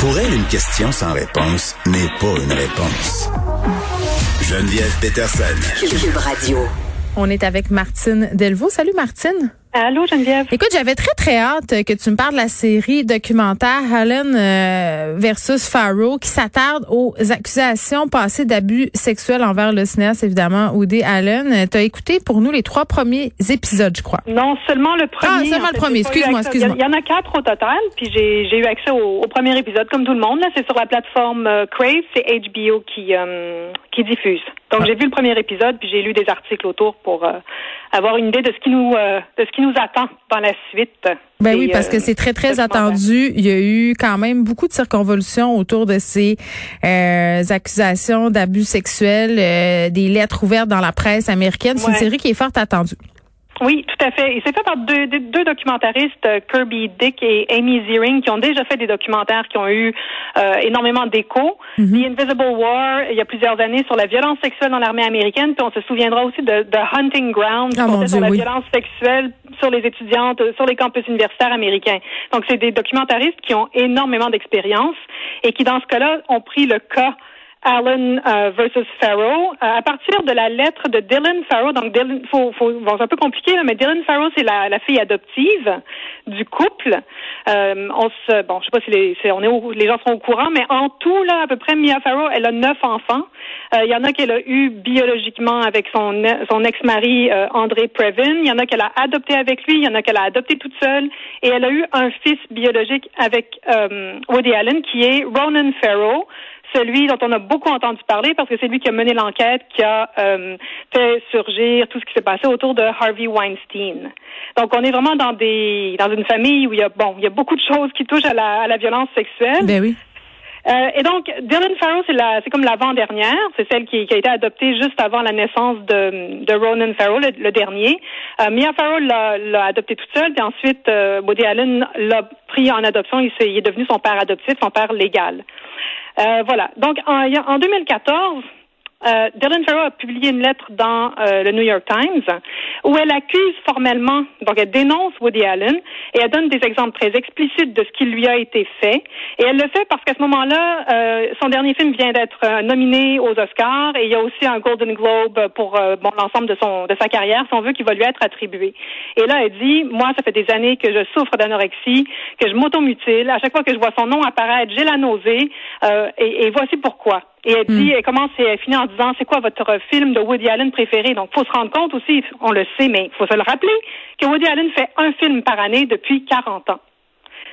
Pour elle, une question sans réponse n'est pas une réponse. Geneviève Peterson. Cube Radio. On est avec Martine Delvaux. Salut Martine. Allô Geneviève? Écoute, j'avais très très hâte que tu me parles de la série documentaire Allen euh, versus Farrow qui s'attarde aux accusations passées d'abus sexuels envers le cinéaste évidemment Woody Allen. Tu as écouté pour nous les trois premiers épisodes, je crois. Non, seulement le premier. Ah, seulement le premier. Excuse-moi, excuse-moi. Il y en a quatre au total, puis j'ai eu accès au, premier épisode comme tout le monde. Là, c'est sur la plateforme euh, Crave, c'est HBO qui euh, qui diffuse. Donc j'ai vu le premier épisode, puis j'ai lu des articles autour pour avoir une idée de ce qui nous de ce qui nous attend dans la suite. Ben oui, parce que c'est très, très attendu. Il y a eu quand même beaucoup de circonvolutions autour de ces euh, accusations d'abus sexuels, euh, des lettres ouvertes dans la presse américaine. C'est une série qui est fort attendue. Oui, tout à fait. Et c'est fait par deux, deux, documentaristes, euh, Kirby Dick et Amy Ziering, qui ont déjà fait des documentaires qui ont eu euh, énormément d'écho. Mhm. The Invisible War, il y a plusieurs années, sur la violence sexuelle dans l'armée américaine. Puis on se souviendra aussi de, The Hunting Ground, oh, sur la violence sexuelle sur les étudiantes, sur les campus universitaires américains. Donc c'est des documentaristes qui ont énormément d'expérience et qui, dans ce cas-là, ont pris le cas Allen euh, versus Farrow. Euh, à partir de la lettre de Dylan Farrow, donc Dylan, faut, faut, bon, c'est un peu compliqué, mais Dylan Farrow, c'est la, la, fille adoptive du couple. Euh, on se, bon, je sais pas si les, on est les gens sont au courant, mais en tout là, à peu près, Mia Farrow, elle a neuf enfants. Euh, il y en a qu'elle a eu biologiquement avec son son ex-mari André Previn. Il y en a qu'elle a adopté avec lui. Il y en a qu'elle a adopté toute seule. Et elle a eu un fils biologique avec Woody Allen, qui est Ronan Farrow celui dont on a beaucoup entendu parler parce que c'est lui qui a mené l'enquête, qui a euh, fait surgir tout ce qui s'est passé autour de Harvey Weinstein. Donc on est vraiment dans des dans une famille où il y a bon, il y a beaucoup de choses qui touchent à la, à la violence sexuelle. Ben oui. Euh, et donc, Dylan Farrow, c'est la, c'est comme l'avant-dernière. C'est celle qui, qui, a été adoptée juste avant la naissance de, de Ronan Farrow, le, dernier. Euh, Mia Farrow l'a, l'a adoptée toute seule, puis ensuite, euh, Woody Allen l'a pris en adoption. Il, il est devenu son père adoptif, son père légal. Euh, voilà. Donc, en, en 2014, euh, Dylan Farrow a publié une lettre dans euh, le New York Times où elle accuse formellement, donc elle dénonce Woody Allen et elle donne des exemples très explicites de ce qui lui a été fait. Et elle le fait parce qu'à ce moment-là, euh, son dernier film vient d'être euh, nominé aux Oscars et il y a aussi un Golden Globe pour l'ensemble de son de sa carrière, si on veut, qui va lui être attribué. Et là, elle dit, moi, ça fait des années que je souffre d'anorexie, que je m'automutile. À chaque fois que je vois son nom apparaître, j'ai la nausée. Et voici pourquoi. Et elle dit, hmm. elle commence et elle finit en disant, c'est quoi votre film de Woody Allen préféré? Donc, faut se rendre compte aussi, on le sait, mais il faut se le rappeler, que Woody Allen fait un film par année depuis 40 ans.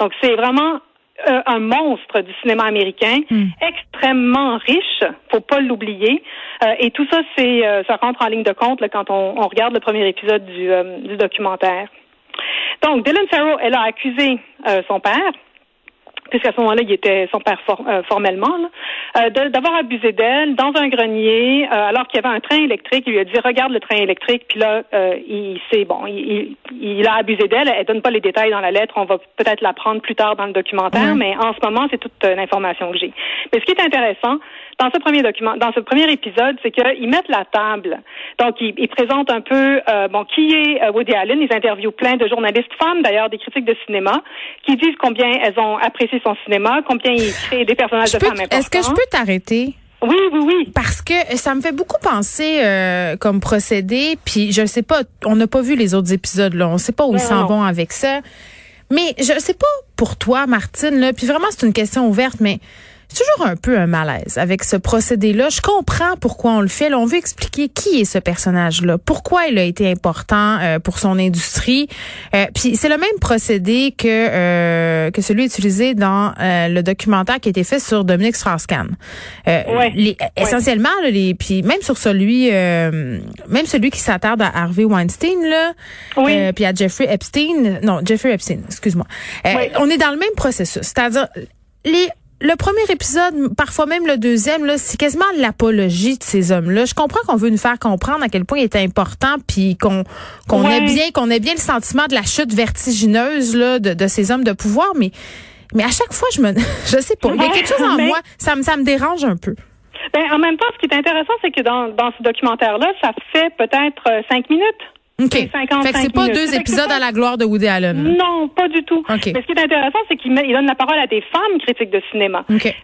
Donc, c'est vraiment euh, un monstre du cinéma américain, hmm. extrêmement riche, faut pas l'oublier. Euh, et tout ça, c'est, euh, ça rentre en ligne de compte là, quand on, regarde le premier épisode du, du documentaire. Donc, Dylan Farrow, elle a accusé son père, puisqu'à ce moment-là, il était son père euh, formellement, euh, d'avoir abusé d'elle dans un grenier, euh, alors qu'il y avait un train électrique. Il lui a dit regarde le train électrique, puis là, il sait bon, il, il, a abusé d'elle. Elle donne pas les détails dans la lettre. On va peut-être l'apprendre plus tard dans le documentaire, mais en ce moment, c'est toute l'information que j'ai. Mais ce qui est intéressant dans ce premier document, dans ce premier épisode, c'est qu'ils mettent la table. Donc, ils, ils présentent un peu bon qui est Woody Allen. Ils interviewent plein de journalistes femmes, d'ailleurs, des critiques de cinéma, qui disent combien elles ont apprécié son cinéma, combien il crée des personnages de femmes importants. Est-ce que je peux t'arrêter? Oui, oui, oui. Parce que ça me fait beaucoup penser euh, comme procédé, puis je ne sais pas, on n'a pas vu les autres épisodes là, on sait pas où ils s'en vont avec ça. Mais je sais pas pour toi, Martine, là, puis vraiment c'est une question ouverte, mais c'est toujours un peu un malaise avec ce procédé-là. Je comprends pourquoi on le fait. on veut expliquer qui est ce personnage-là, pourquoi il a été important euh, pour son industrie. Euh, puis c'est le même procédé que euh, que celui utilisé dans le documentaire qui a été fait sur Dominique Strauss-Kahn. Ouais. Essentiellement, les puis même sur celui, même celui qui s'attarde à Harvey Weinstein là, oui. puis à Jeffrey Epstein. Non, Jeffrey Epstein. Excuse-moi. On est dans le même processus, c'est-à-dire les le premier épisode, parfois même le deuxième, là, c'est quasiment l'apologie de ces hommes-là. Je comprends qu'on veut nous faire comprendre à quel point il est important, puis qu'on qu'on ait bien qu'on ait bien le sentiment de la chute vertigineuse là de, de ces hommes de pouvoir, mais mais à chaque fois, je me, je sais pas, il y a quelque chose en moi, ça me ça me dérange un peu. Ben, en même temps, ce qui est intéressant, c'est que dans, dans ce documentaire-là, ça fait peut-être euh, cinq minutes OK. fait que c'est pas deux épisodes à la gloire de Woody Allen. Non, pas du tout. Mais ce qui est intéressant, c'est qu'il donne la parole à des femmes critiques de cinéma. Okay.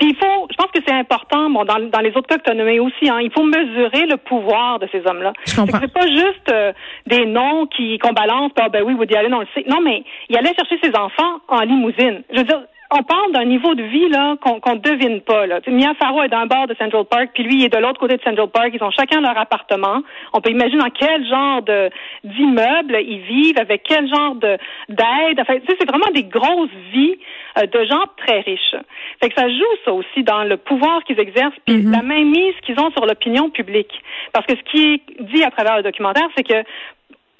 il faut, je pense que c'est important, bon, dans, dans les autres cas que tu as nommés aussi, hein, il faut mesurer le pouvoir de ces hommes-là. Je comprends. C'est pas juste euh, des noms qui qu'on balance, ah, ben oui, Woody Allen, on le sait. Non, mais il allait chercher ses enfants en limousine. Je veux dire, on parle d'un niveau de vie là qu'on ne devine pas. Là. Mia Farrow est d'un bord de Central Park, puis lui il est de l'autre côté de Central Park. Ils ont chacun leur appartement. On peut imaginer dans quel genre de d'immeuble ils vivent, avec quel genre de d'aide. Enfin, c'est vraiment des grosses vies euh, de gens très riches. Fait que ça joue ça aussi dans le pouvoir qu'ils exercent, puis mm-hmm. la même mise qu'ils ont sur l'opinion publique. Parce que ce qui est dit à travers le documentaire, c'est que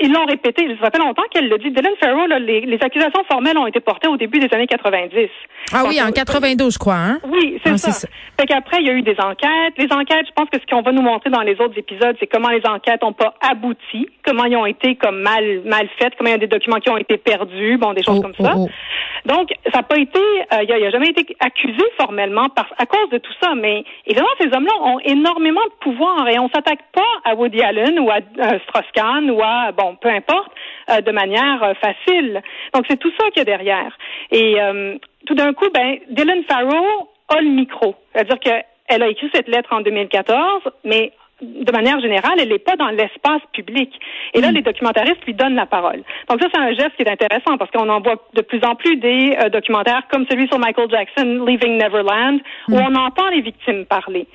ils l'ont répété. Ça fait longtemps qu'elle le dit. Dylan Farrow, les, les, accusations formelles ont été portées au début des années 90. Ah oui, en 92, je crois. Hein? Oui, c'est ah, ça. ça. Fait qu'après, il y a eu des enquêtes. Les enquêtes, je pense que ce qu'on va nous montrer dans les autres épisodes, c'est comment les enquêtes n'ont pas abouti, comment ils ont été comme mal mal faites, comment il y a des documents qui ont été perdus, bon, des choses oh, comme ça. Oh, oh. Donc, ça n'a pas été, euh, il n'a a jamais été accusé formellement par, à cause de tout ça. Mais évidemment, ces hommes-là ont énormément de pouvoir et on s'attaque pas à Woody Allen ou à euh, Strauss-Kahn ou à bon peu importe, euh, de manière euh, facile. Donc c'est tout ça qu'il y a derrière. Et euh, tout d'un coup, ben Dylan Farrow a le micro, c'est-à-dire qu'elle a écrit cette lettre en 2014, mais de manière générale, elle n'est pas dans l'espace public. Et là, mm. les documentaristes lui donnent la parole. Donc ça, c'est un geste qui est intéressant parce qu'on en voit de plus en plus des euh, documentaires comme celui sur Michael Jackson, Leaving Neverland, où mm. on entend les victimes parler.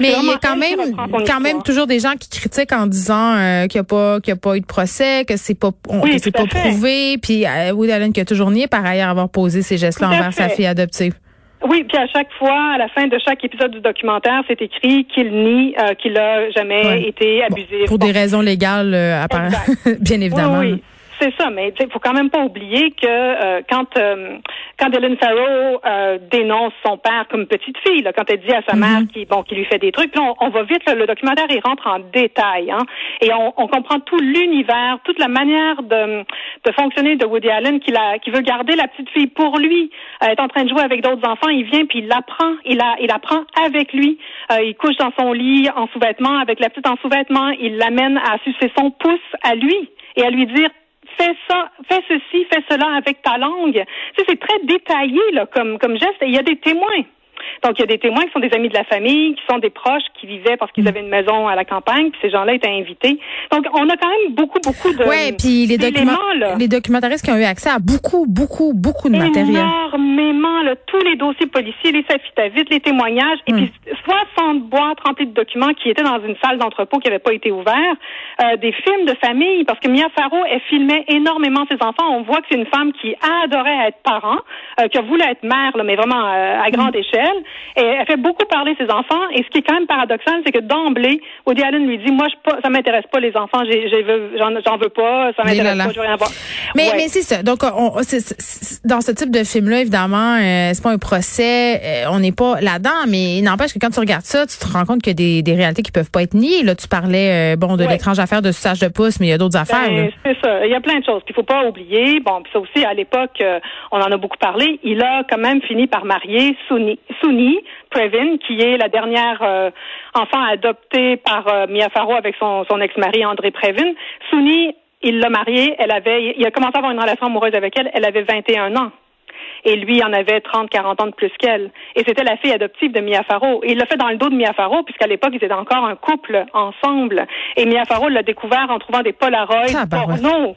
Mais il y a quand même, quand même toujours des gens qui critiquent en disant euh, qu'il n'y a pas, qu'il y a pas eu de procès, que c'est pas, que c'est pas prouvé, puis euh, Woody Allen qui a toujours nié par ailleurs avoir posé ces gestes-là envers sa fille adoptive. Oui, puis à chaque fois, à la fin de chaque épisode du documentaire, c'est écrit qu'il nie euh, qu'il a jamais été abusé. pour des raisons légales, euh, bien évidemment. Oui, oui. C'est ça, mais il faut quand même pas oublier que euh, quand euh, quand Dylan Farrow euh, dénonce son père comme petite fille, là, quand elle dit à sa mère mhm. qui bon qui lui fait des trucs, là, on, va vite, le documentaire il rentre en détail, hein, et on, on comprend tout l'univers, toute la manière de, de fonctionner de Woody Allen qui la qui veut garder la petite fille pour lui, elle est en train de jouer avec d'autres enfants, il vient puis il l'apprend, il la il apprend avec lui, il couche dans son lit en sous-vêtements avec la petite en sous-vêtements, il l'amène à sucer son pouce à lui et à lui dire fais ça, fais ceci, fais cela avec ta langue. Tu c'est très détaillé là, comme, comme geste. Et il y a des témoins. Donc, il y a des témoins qui sont des amis de la famille, qui sont des proches, qui vivaient parce qu'ils mm. avaient une maison à la campagne, puis ces gens-là étaient invités. Donc, on a quand même beaucoup, beaucoup de. Oui, puis les, documents, les documentaristes qui ont eu accès à beaucoup, beaucoup, beaucoup de matériel. Énormément, là, tous les dossiers policiers, les vite, les témoignages, et mm. puis 60 boîtes remplies de documents qui étaient dans une salle d'entrepôt qui n'avait pas été ouverte, euh, des films de famille, parce que Mia Farrow, elle filmait énormément ses enfants. On voit que c'est une femme qui adorait être parent, euh, qui voulait être mère, là, mais vraiment euh, à grande mm. échelle. Et elle fait beaucoup parler ses enfants. Et ce qui est quand même paradoxal, c'est que d'emblée, Woody Allen lui dit, moi, je ça m'intéresse pas les enfants, j'en veux pas, ça m'intéresse pas, je veux rien voir. Mais, mais c'est ça. Donc, on, dans ce type de film-là, évidemment, euh, c'est pas un procès, euh, on n'est pas là-dedans, mais il n'empêche que quand tu regardes ça, tu te rends compte qu'il y a des, des réalités qui peuvent pas être niées. Là, tu parlais, euh, bon, de l'étrange affaire de suçage de pouce, mais il y a d'autres affaires. Ben, c'est ça. Il y a plein de choses qu'il faut pas oublier. Bon, puis ça aussi, à l'époque, on en a beaucoup parlé. Il a quand même fini par marier Souni, Souni Previn, qui est la dernière euh, enfant adoptée par euh, Mia Farrow avec son, son ex-mari André Previn. Souni, il l'a mariée, elle avait, il a commencé à avoir une relation amoureuse avec elle, elle avait 21 ans et lui en avait 30, 40 ans de plus qu'elle. Et c'était la fille adoptive de Mia Farrow. Et il l'a fait dans le dos de Mia Farrow, puisqu'à l'époque, ils étaient encore un couple ensemble. Et Mia Farrow l'a découvert en trouvant des Polaroids ah, ben porno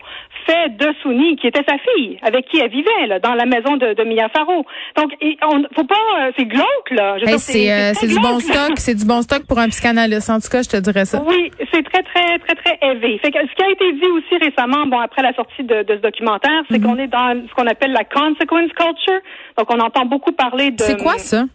fait de Souni, qui était sa fille, avec qui elle vivait, là, dans la maison de, de Mia Farrow. Donc, on, faut pas, euh, c'est glauque, là. c'est euh, du bon stock, c'est du bon stock pour un psychanalyste. En tout cas, je te dirais ça. Oui, c'est très, très, très, très élevé. Fait que ce qui a été dit aussi récemment, bon, après la sortie de, de ce documentaire, c'est mhm. qu'on est dans ce qu'on appelle la consequence culture. Donc, on entend beaucoup parler de. C'est quoi ça?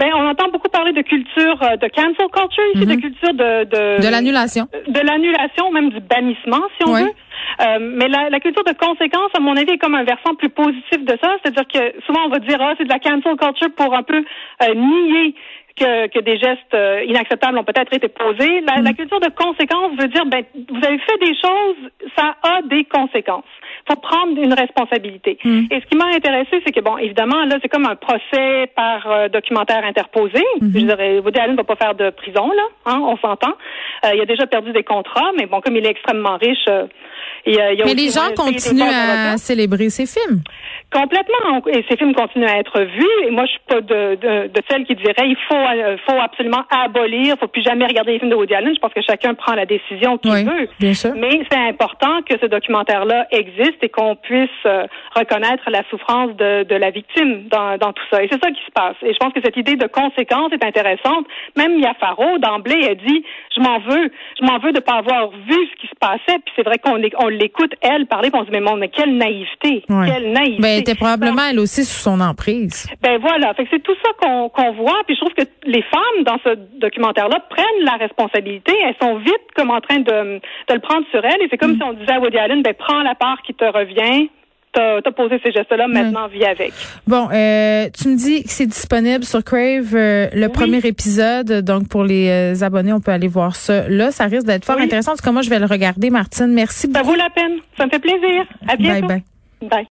Ben, on entend beaucoup parler de culture de cancel culture ici, de mhm. culture de de, de l'annulation, de, l'annulation, même du bannissement, si on veut. Euh, mais la, la, culture de conséquence, à mon avis, est comme un versant plus positif de ça. C'est-à-dire que souvent on va dire ah c'est de la cancel culture pour un peu euh, nier que, que des gestes euh, inacceptables ont peut-être été posés. La, la, mm. culture de conséquence veut dire, ben, vous avez fait des choses, ça a des conséquences. faut prendre une responsabilité. Mm. Et ce qui m'a intéressé, c'est que, bon, évidemment, là, c'est comme un procès par euh, documentaire interposé. Mm-hmm. Je dirais, Woody Allen ne va pas faire de prison, là, hein, on s'entend. Euh, il a déjà perdu des contrats, mais bon, comme il est extrêmement riche, il y a, mais les gens continuent à célébrer ses films. Complètement. Et ces films continuent à être vus. Et moi, je suis pas de, de, de celles qui diraient il faut, faut absolument abolir, faut plus jamais regarder les films de Woody Allen. Je pense que chacun prend la décision qu'il veut. Bien sûr. Mais c'est important que ce documentaire-là existe et qu'on puisse euh, reconnaître la souffrance de, de la victime dans, dans tout ça. Et c'est ça qui se passe. Et je pense que cette idée de conséquence est intéressante. Même Mia Farrow, d'emblée, a dit je m'en veux, je m'en veux de pas avoir vu ce qui se passait. Puis c'est vrai qu'on on l'écoute elle parler, puis on se dit mais, mais quelle naïveté, quelle naïveté. Ben, était probablement elle aussi sous son emprise. Ben voilà, fait que c'est tout ça qu'on qu'on voit, puis je trouve que les femmes dans ce documentaire-là prennent la responsabilité, elles sont vite comme en train de, de le prendre sur elles, et c'est comme mm. si on disait à Woody Allen, ben prends la part qui te revient, t'as as posé ces gestes-là, maintenant vis avec. Bon, euh, tu me dis que c'est disponible sur Crave euh, le premier épisode, donc pour les euh, abonnés, on peut aller voir ça. Là, ça risque d'être fort intéressant. En tout cas, moi, je vais le regarder, Martine. Merci beaucoup. Ça vaut la peine. Ça me fait plaisir. À bientôt. Bye bye. Bye.